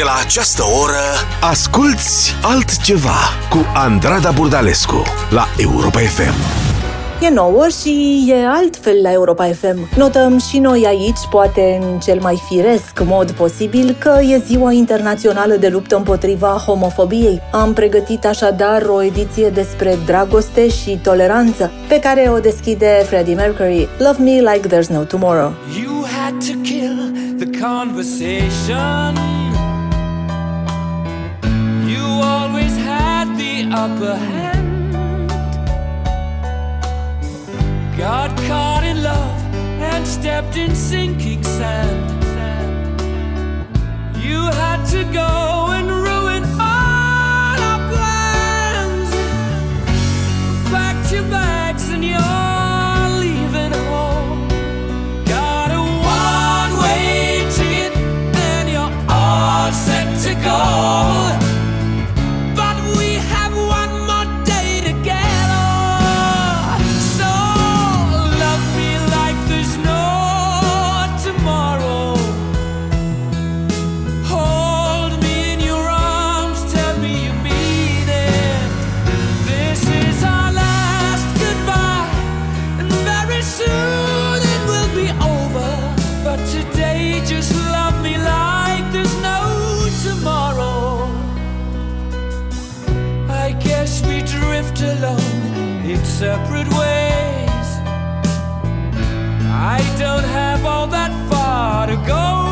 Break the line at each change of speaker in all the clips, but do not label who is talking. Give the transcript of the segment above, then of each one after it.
De la această oră, asculți altceva cu Andrada Burdalescu la Europa FM.
E nouă și e altfel la Europa FM. Notăm și noi aici, poate în cel mai firesc mod posibil, că e ziua internațională de luptă împotriva homofobiei. Am pregătit așadar o ediție despre dragoste și toleranță, pe care o deschide Freddie Mercury. Love me like there's no tomorrow.
You had to kill the conversation. Upper hand. Got caught in love and stepped in sinking sand. You had to go and ruin all our plans. Packed your bags and you're leaving home. Got a one way ticket and you're all set to go. Separate ways. I don't have all that far to go.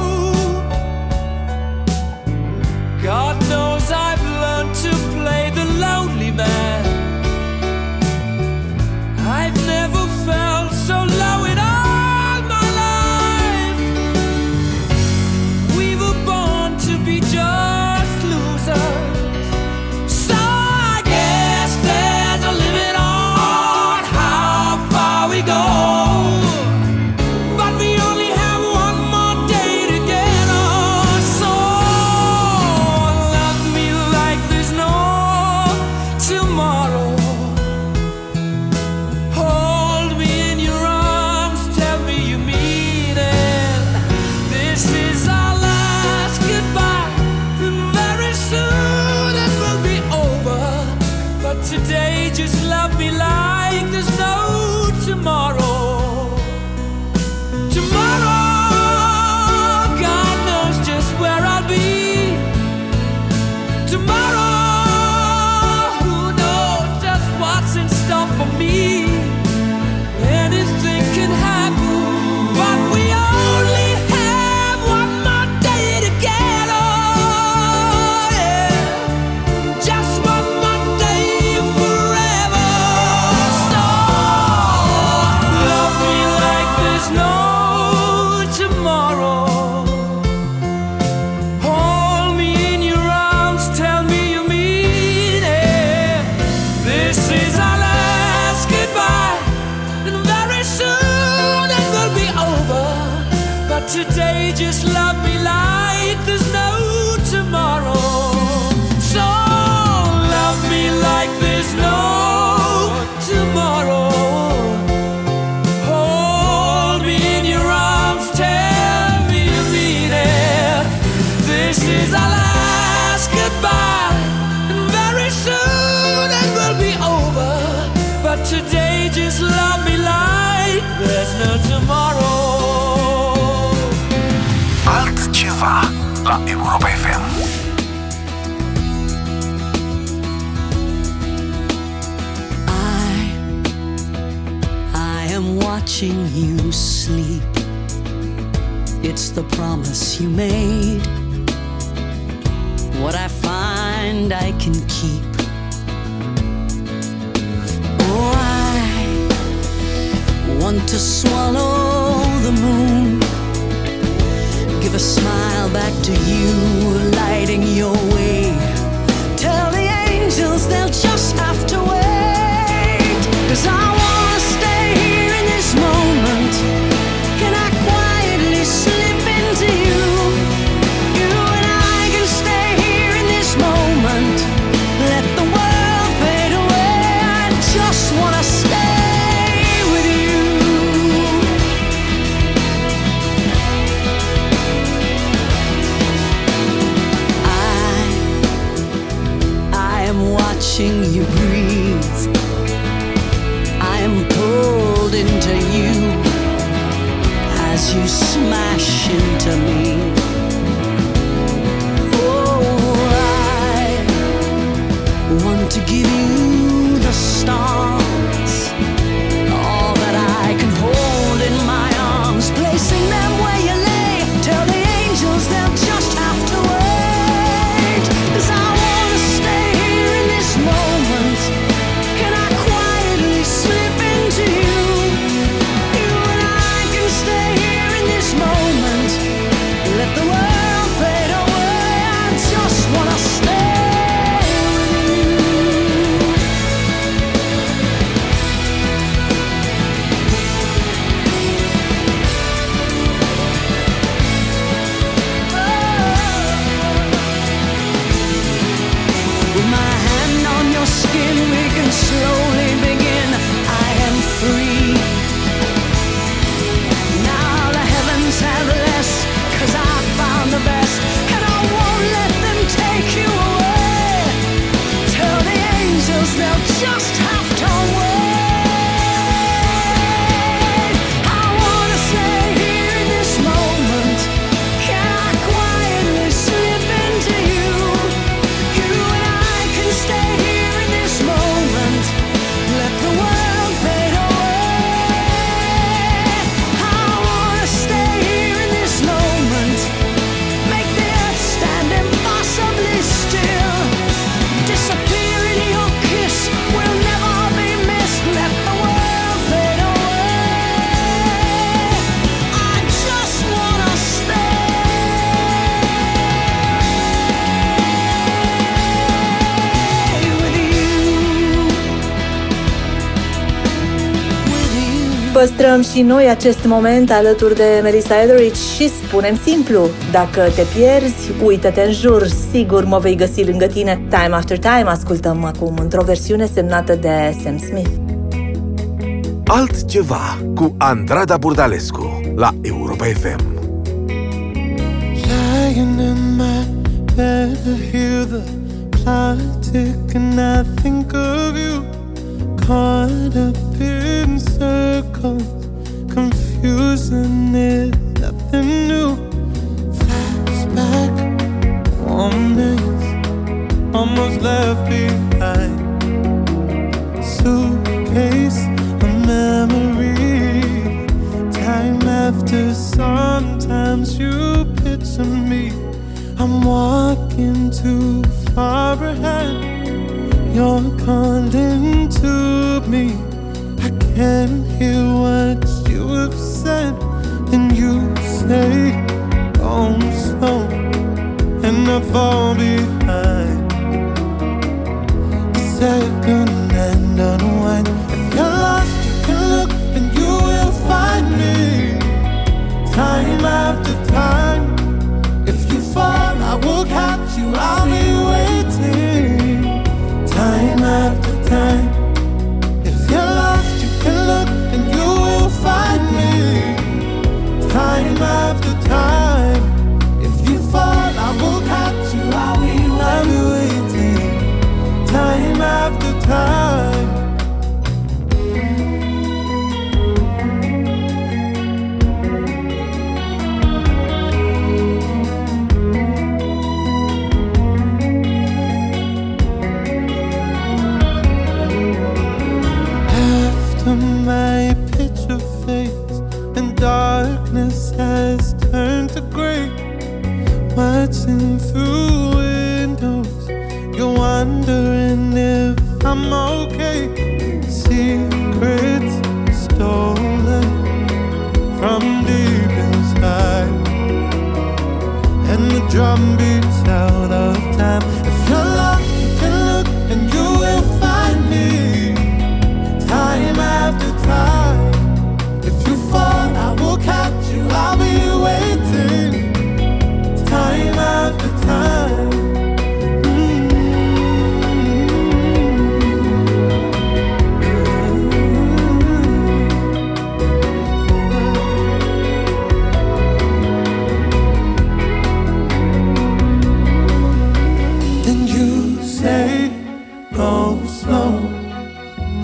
Just like
the promise you made. What I find I can keep. Oh, I want to swallow the moon. Give a smile back to you, lighting your way. Tell the angels they'll just am watching you breathe. I am pulled into you as you smash into me. Oh, I want to give you the stars.
Păstrăm și noi acest moment alături de Melissa Etheridge și spunem simplu, dacă te pierzi, uită-te în jur, sigur mă vei găsi lângă tine. Time After Time ascultăm acum într-o versiune semnată de Sam Smith.
Altceva cu Andrada Burdalescu la Europa FM.
Lying in my bed, I hear the clock and I think of you caught up in circles, confusing it, nothing new. Flashback, warm days, almost left behind. Suitcase, a memory. Time after, sometimes you picture me. I'm walking too far ahead you're calling to me. I can't hear what you have said, and you say, Oh, I'm slow, and I fall behind. Second hand unwinds.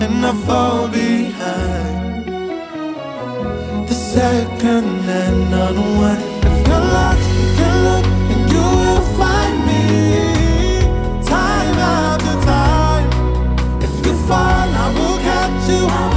and I fall behind. The second and unwind. If you look, you can look, and you will find me. Time after time. If you fall, I will catch you.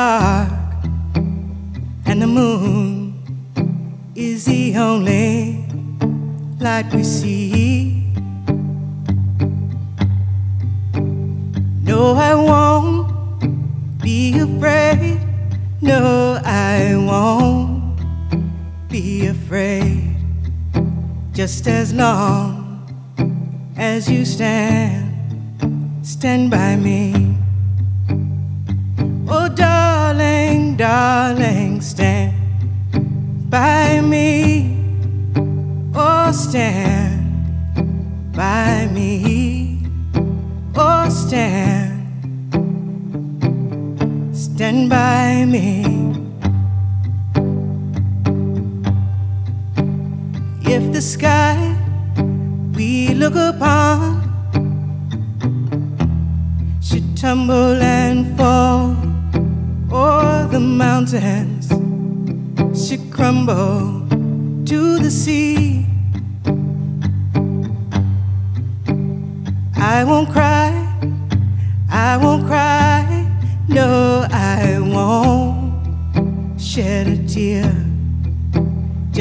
Dark and the moon is the only light we see. No, I won't be afraid. No, I won't be afraid just as long as you stand, stand by me. If the sky we look upon should tumble and fall, or the mountains should crumble to the sea, I won't cry,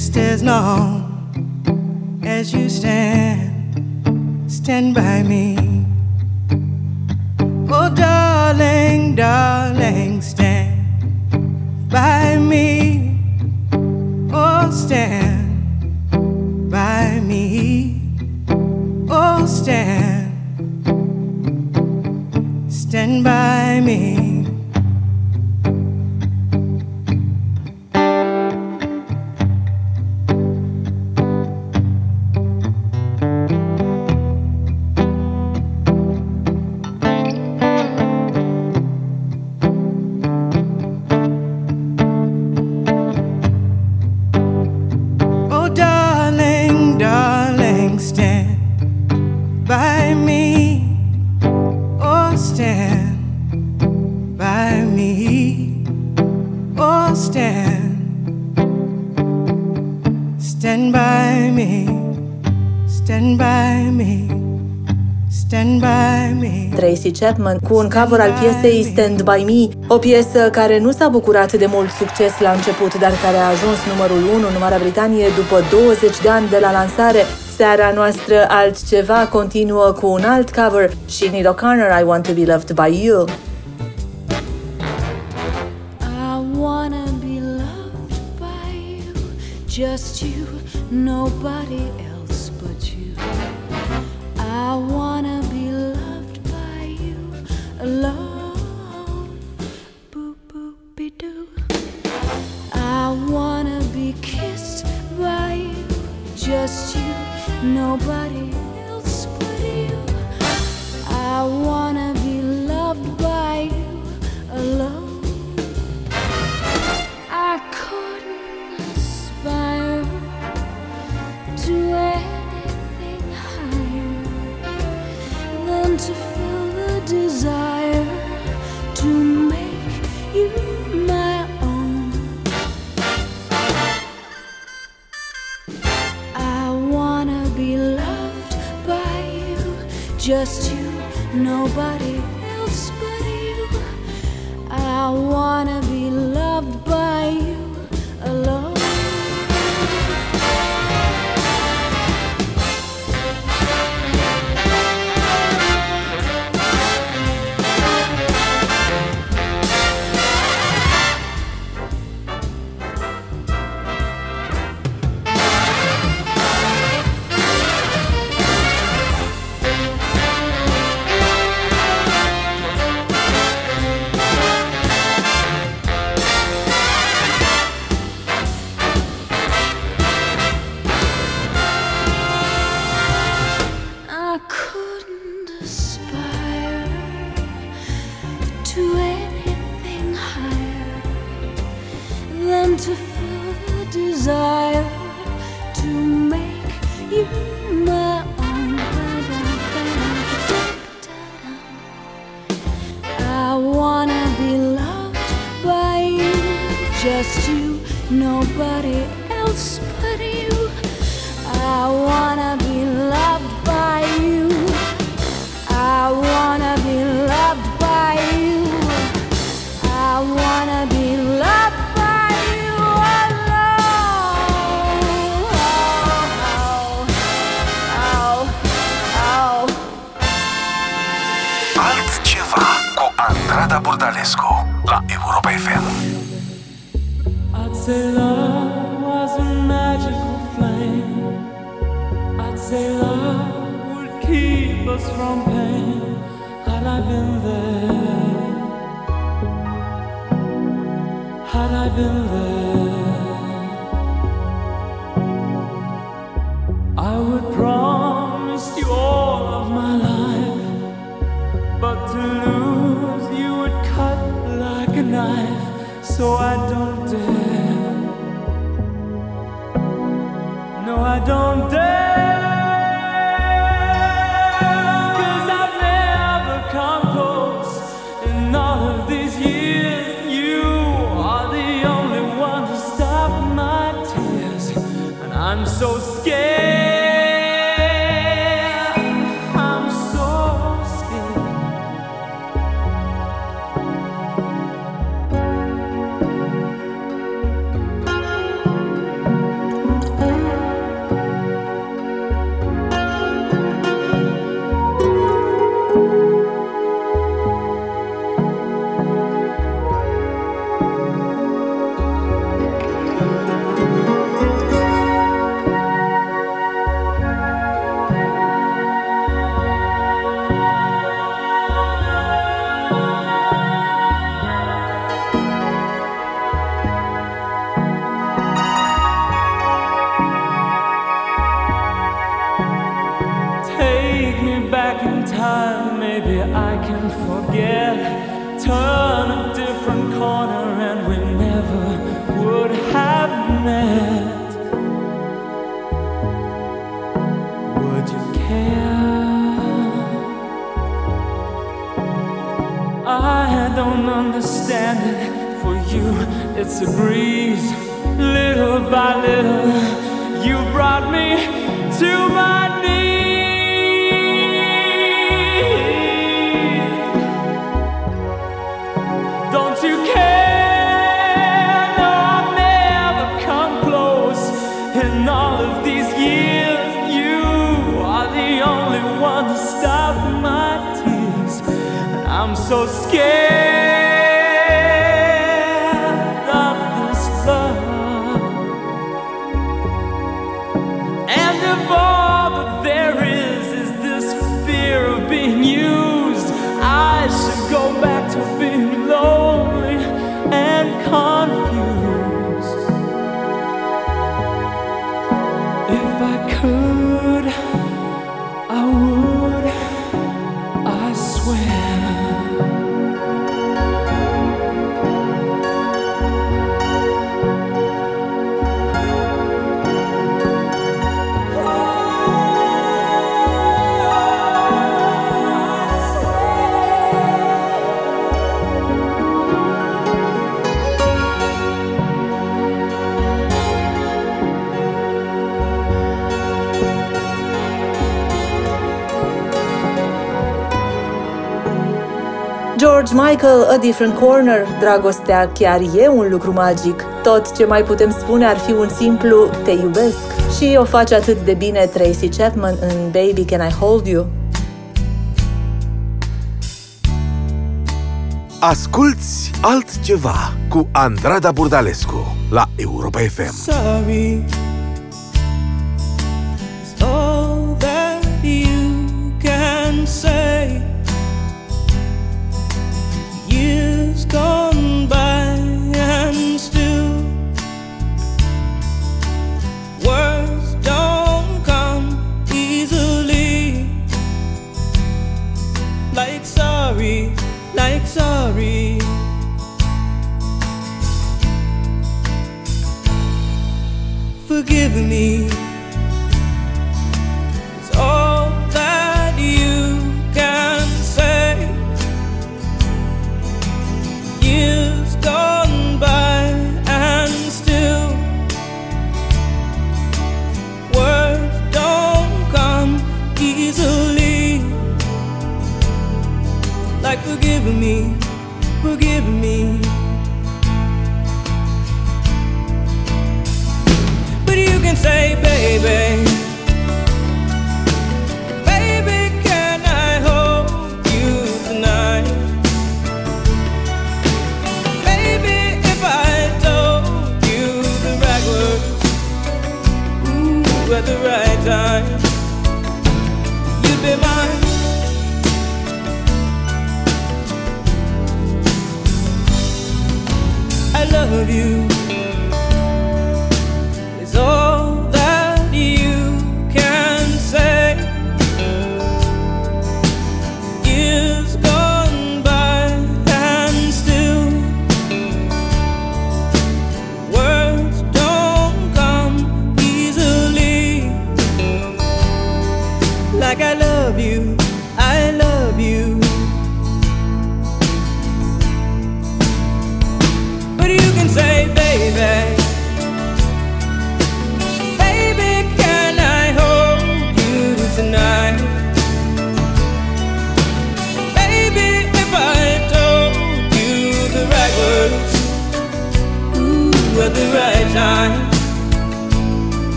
just as long as you stand, stand by me. Oh, darling, darling, stand by me. Stand by me. Stand by me. Stand by me.
Tracy Chapman cu un cover al piesei Stand By Me, o piesă care nu s-a bucurat de mult succes la început, dar care a ajuns numărul 1 în Marea Britanie după 20 de ani de la lansare. Seara noastră altceva continuă cu un alt cover, Sinead O'Connor, I Want To Be Loved By You.
Just you, nobody else but you. I wanna be loved by you alone. Boop boop be doo. I wanna be kissed by you, just you, nobody else but you. I wanna be loved by you desire to make you my own. I wanna be loved by you, just you, nobody else but you. I wanna
But
to lose you would cut like a knife, so I don't dare. No, I don't dare. Musical A Different Corner,
dragostea chiar e un lucru magic. Tot ce mai putem spune ar fi un simplu te iubesc. Și o face atât de bine Tracy Chapman în Baby Can I Hold You.
Asculți altceva cu Andrada Burdalescu la Europa FM.
Sorry.
give me.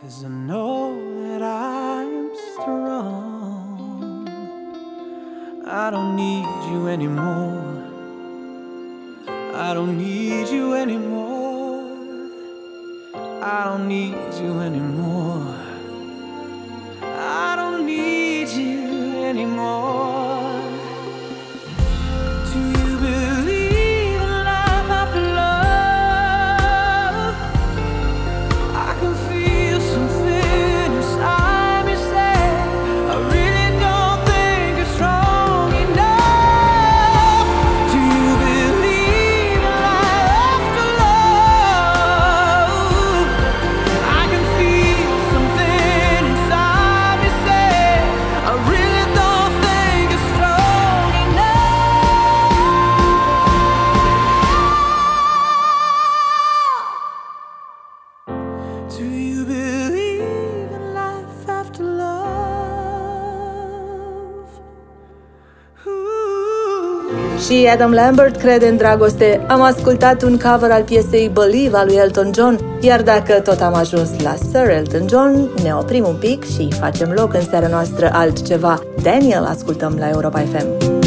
Cause I know that I'm strong. I don't need you anymore. I don't need you anymore. I don't need you anymore.
lui Adam Lambert crede în dragoste, am ascultat un cover al piesei Believe al lui Elton John, iar dacă tot am ajuns la Sir Elton John, ne oprim un pic și facem loc în seara noastră altceva. Daniel ascultăm
la Europa FM.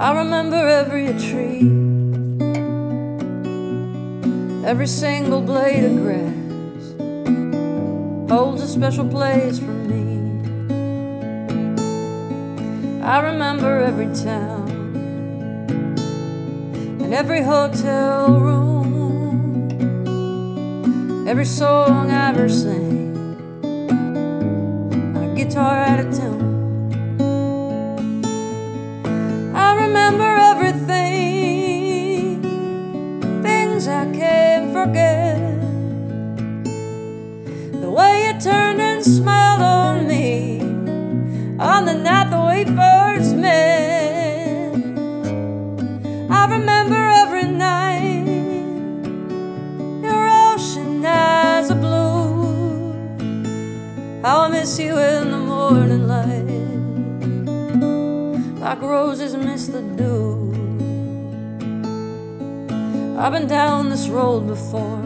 I remember every tree, every single blade of grass holds a special place for me. I remember every town and every hotel room, every song I ever sang, a guitar at a time. forget the way you turned and smiled on me on the night that we first met. I remember every night your ocean eyes are blue. I'll miss you in the morning light like roses. I've been down this road before,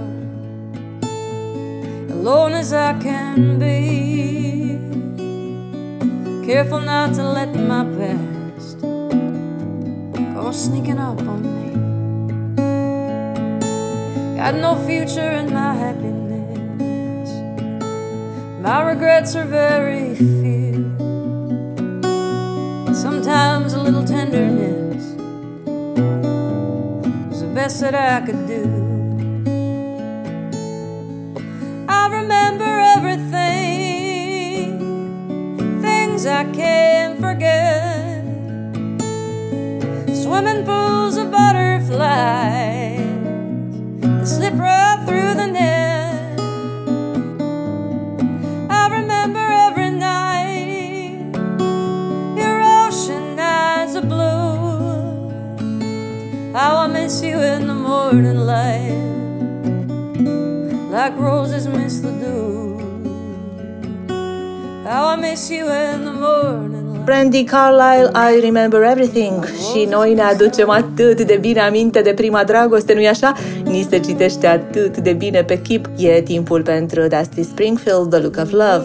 alone as I can be. Careful not to let my past go sneaking up on me. Got no future in my happiness. My regrets are very few. Sometimes a little tenderness best that I could do. I remember everything, things I can't forget. Swimming pools of butterflies slip right through the net. Like roses miss the dew. How I miss you in the morning light.
Brandy Carlisle, I Remember Everything și noi ne aducem atât de bine aminte de prima dragoste, nu-i așa? Ni se citește atât de bine pe chip. E timpul pentru Dusty Springfield, The Look of Love.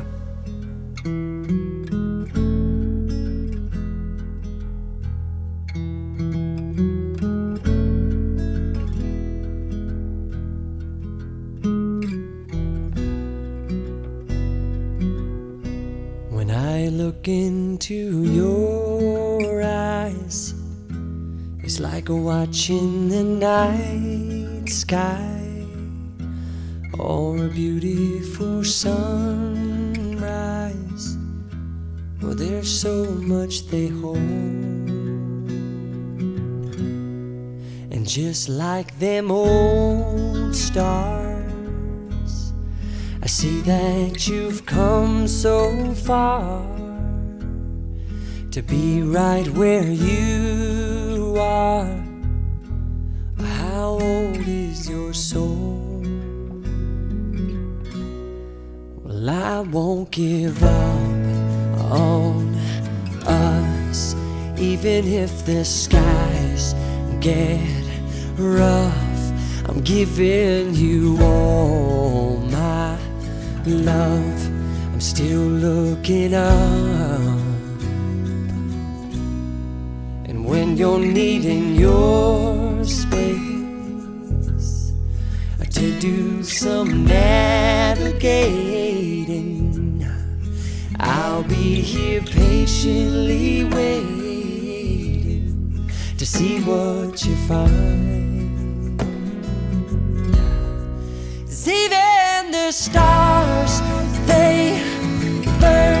Far to be right where you are. How old is your soul? Well, I won't give up on us, even if the skies get rough. I'm giving you all my love. Still looking up. And when you're needing your space to do some navigating, I'll be here patiently waiting to see what you find. even the stars, they burn.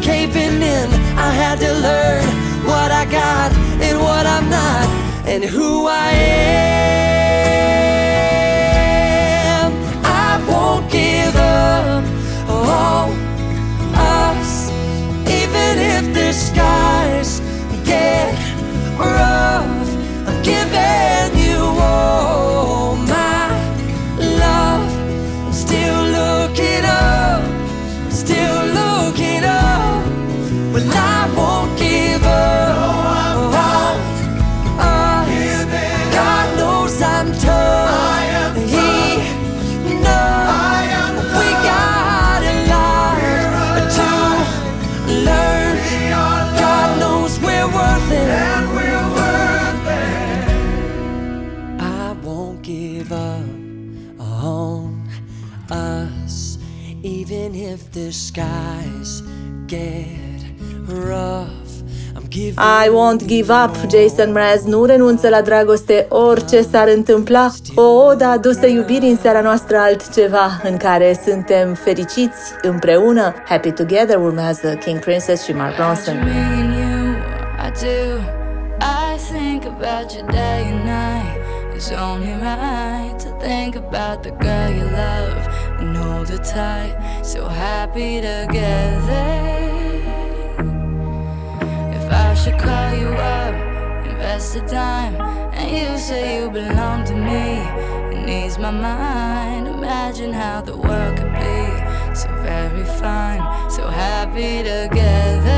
caving in. I had to learn what I got and what I'm not, and who I am. I won't give up on us, even if the skies get rough. The skies get rough. I'm giving
I won't give up, Jason Mraz nu renunță la dragoste orice s-ar întâmpla. O odă adusă iubirii în seara noastră altceva în care suntem fericiți împreună. Happy Together urmează King Princess și Mark Ronson.
Me and you, I do. I think about you day and night. It's only right to think about the girl you love and tight. So happy together. If I should call you up, invest the time, and you say you belong to me, and ease my mind. Imagine how the world could be so very fine, so happy together.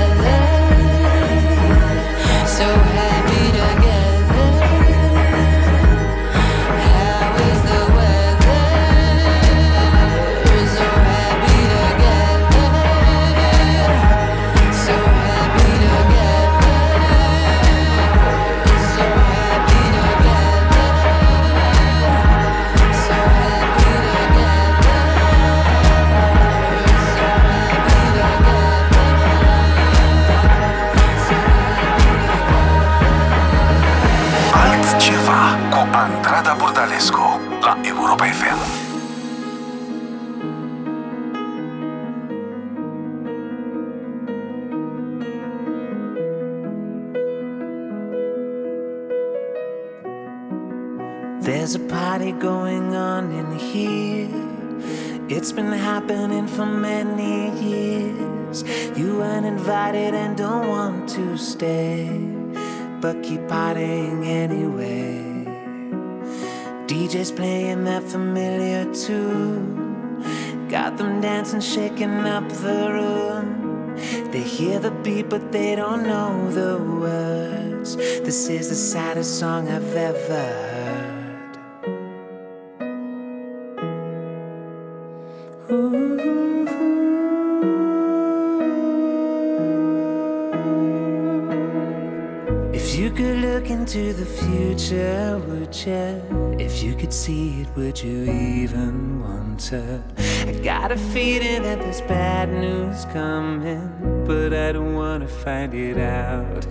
Going on in here. It's been happening for many years. You weren't invited and don't want to stay, but keep partying anyway. DJ's playing that familiar tune. Got them dancing, shaking up the room. They hear the beat, but they don't know the words. This is the saddest song I've ever heard. If you could look into the future, would you? If you could see it, would you even want to? I got a feeling that there's bad news coming, but I don't wanna find it out.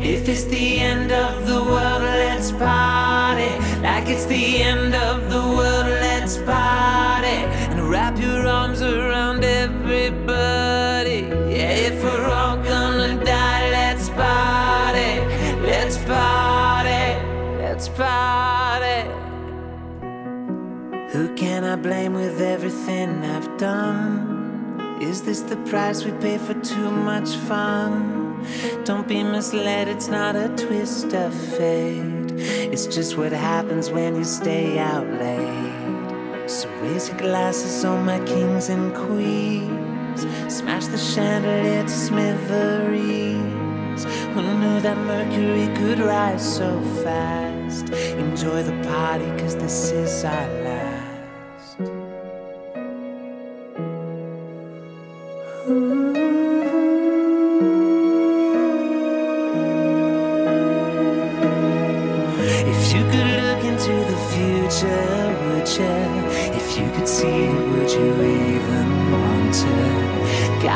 If it's the end of the world, let's party. Like it's the end of the world, let's party. And wrap your blame with everything I've done? Is this the price we pay for too much fun? Don't be misled, it's not a twist of fate. It's just what happens when you stay out late. So raise your glasses on my kings and queens. Smash the chandelier to smithereens. Who knew that Mercury could rise so fast? Enjoy the party, cause this is our last.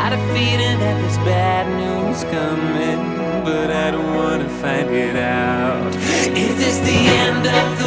Got a feeling that there's bad news coming, but I don't wanna find it out. If it's the end of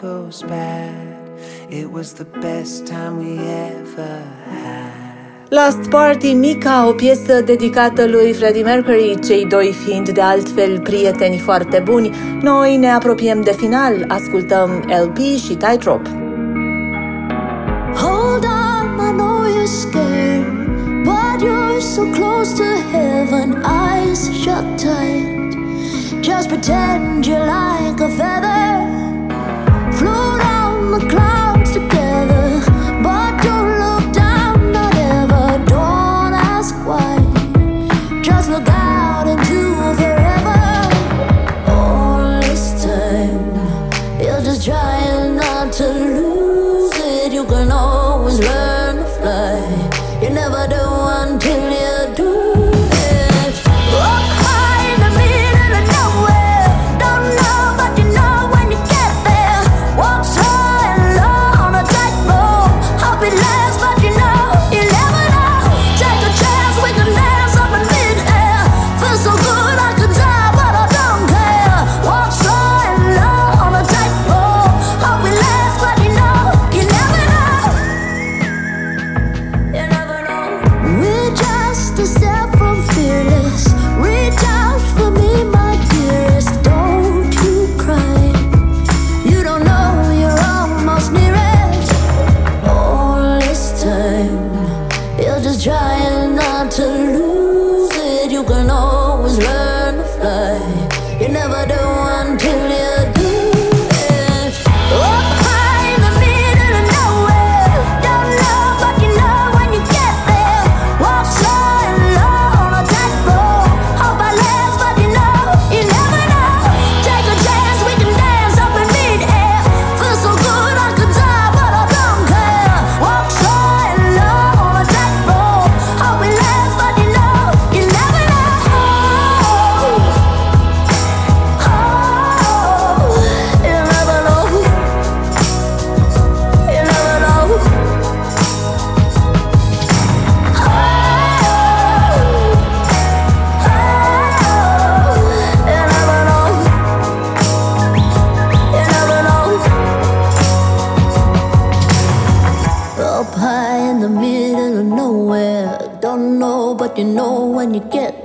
goes bad. It was the best time we ever had.
Last Party Mica, o piesă dedicată lui Freddie Mercury, cei doi fiind de altfel prieteni foarte buni. Noi ne apropiem de final, ascultăm LP și Tightrope.
Hold on, I know you're scared But you're
so close to heaven Eyes shut tight Just pretend you're like a feather I'm a clown.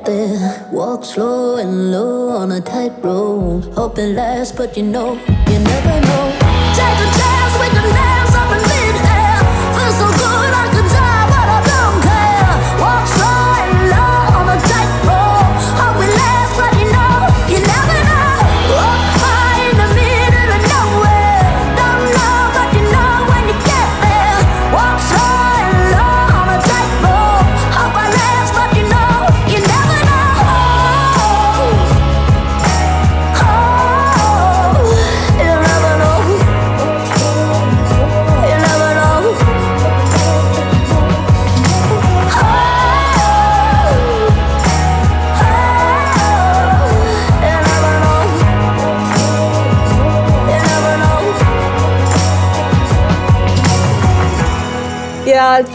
There. Walk slow and low on a tightrope. Hope it lasts, but you know, you never know. Take a chance, we can
dance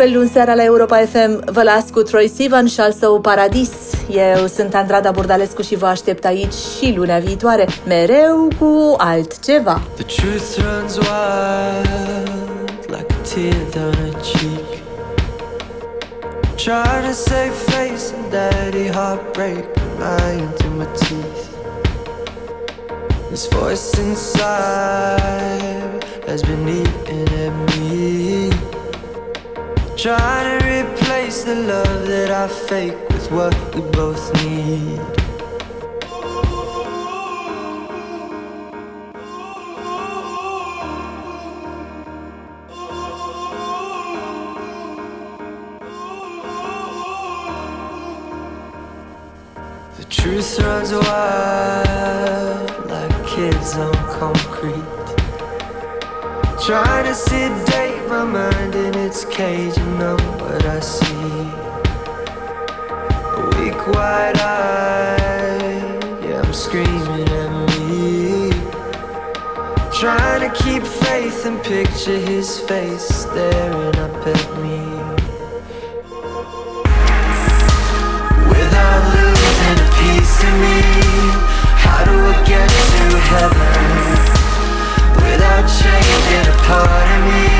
altfel luni seara la Europa FM vă las cu Troy Sivan și al său Paradis. Eu sunt Andrada Burdalescu și vă aștept aici și lunea viitoare, mereu cu altceva.
The truth runs wild like a tear down her cheek. Trying to save face and daddy heartbreak lying through my teeth. This voice inside has been eating at me. Trying to replace the love that I fake with what we both need. The truth runs wild like kids on concrete. Trying to sedate my mind in its cage and numb what I see. A weak wide eye, yeah, I'm screaming at me. Trying to keep faith and picture his face staring up at me. Without losing a piece of me, how do I get to heaven? Without changing a part of me,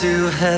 to heaven?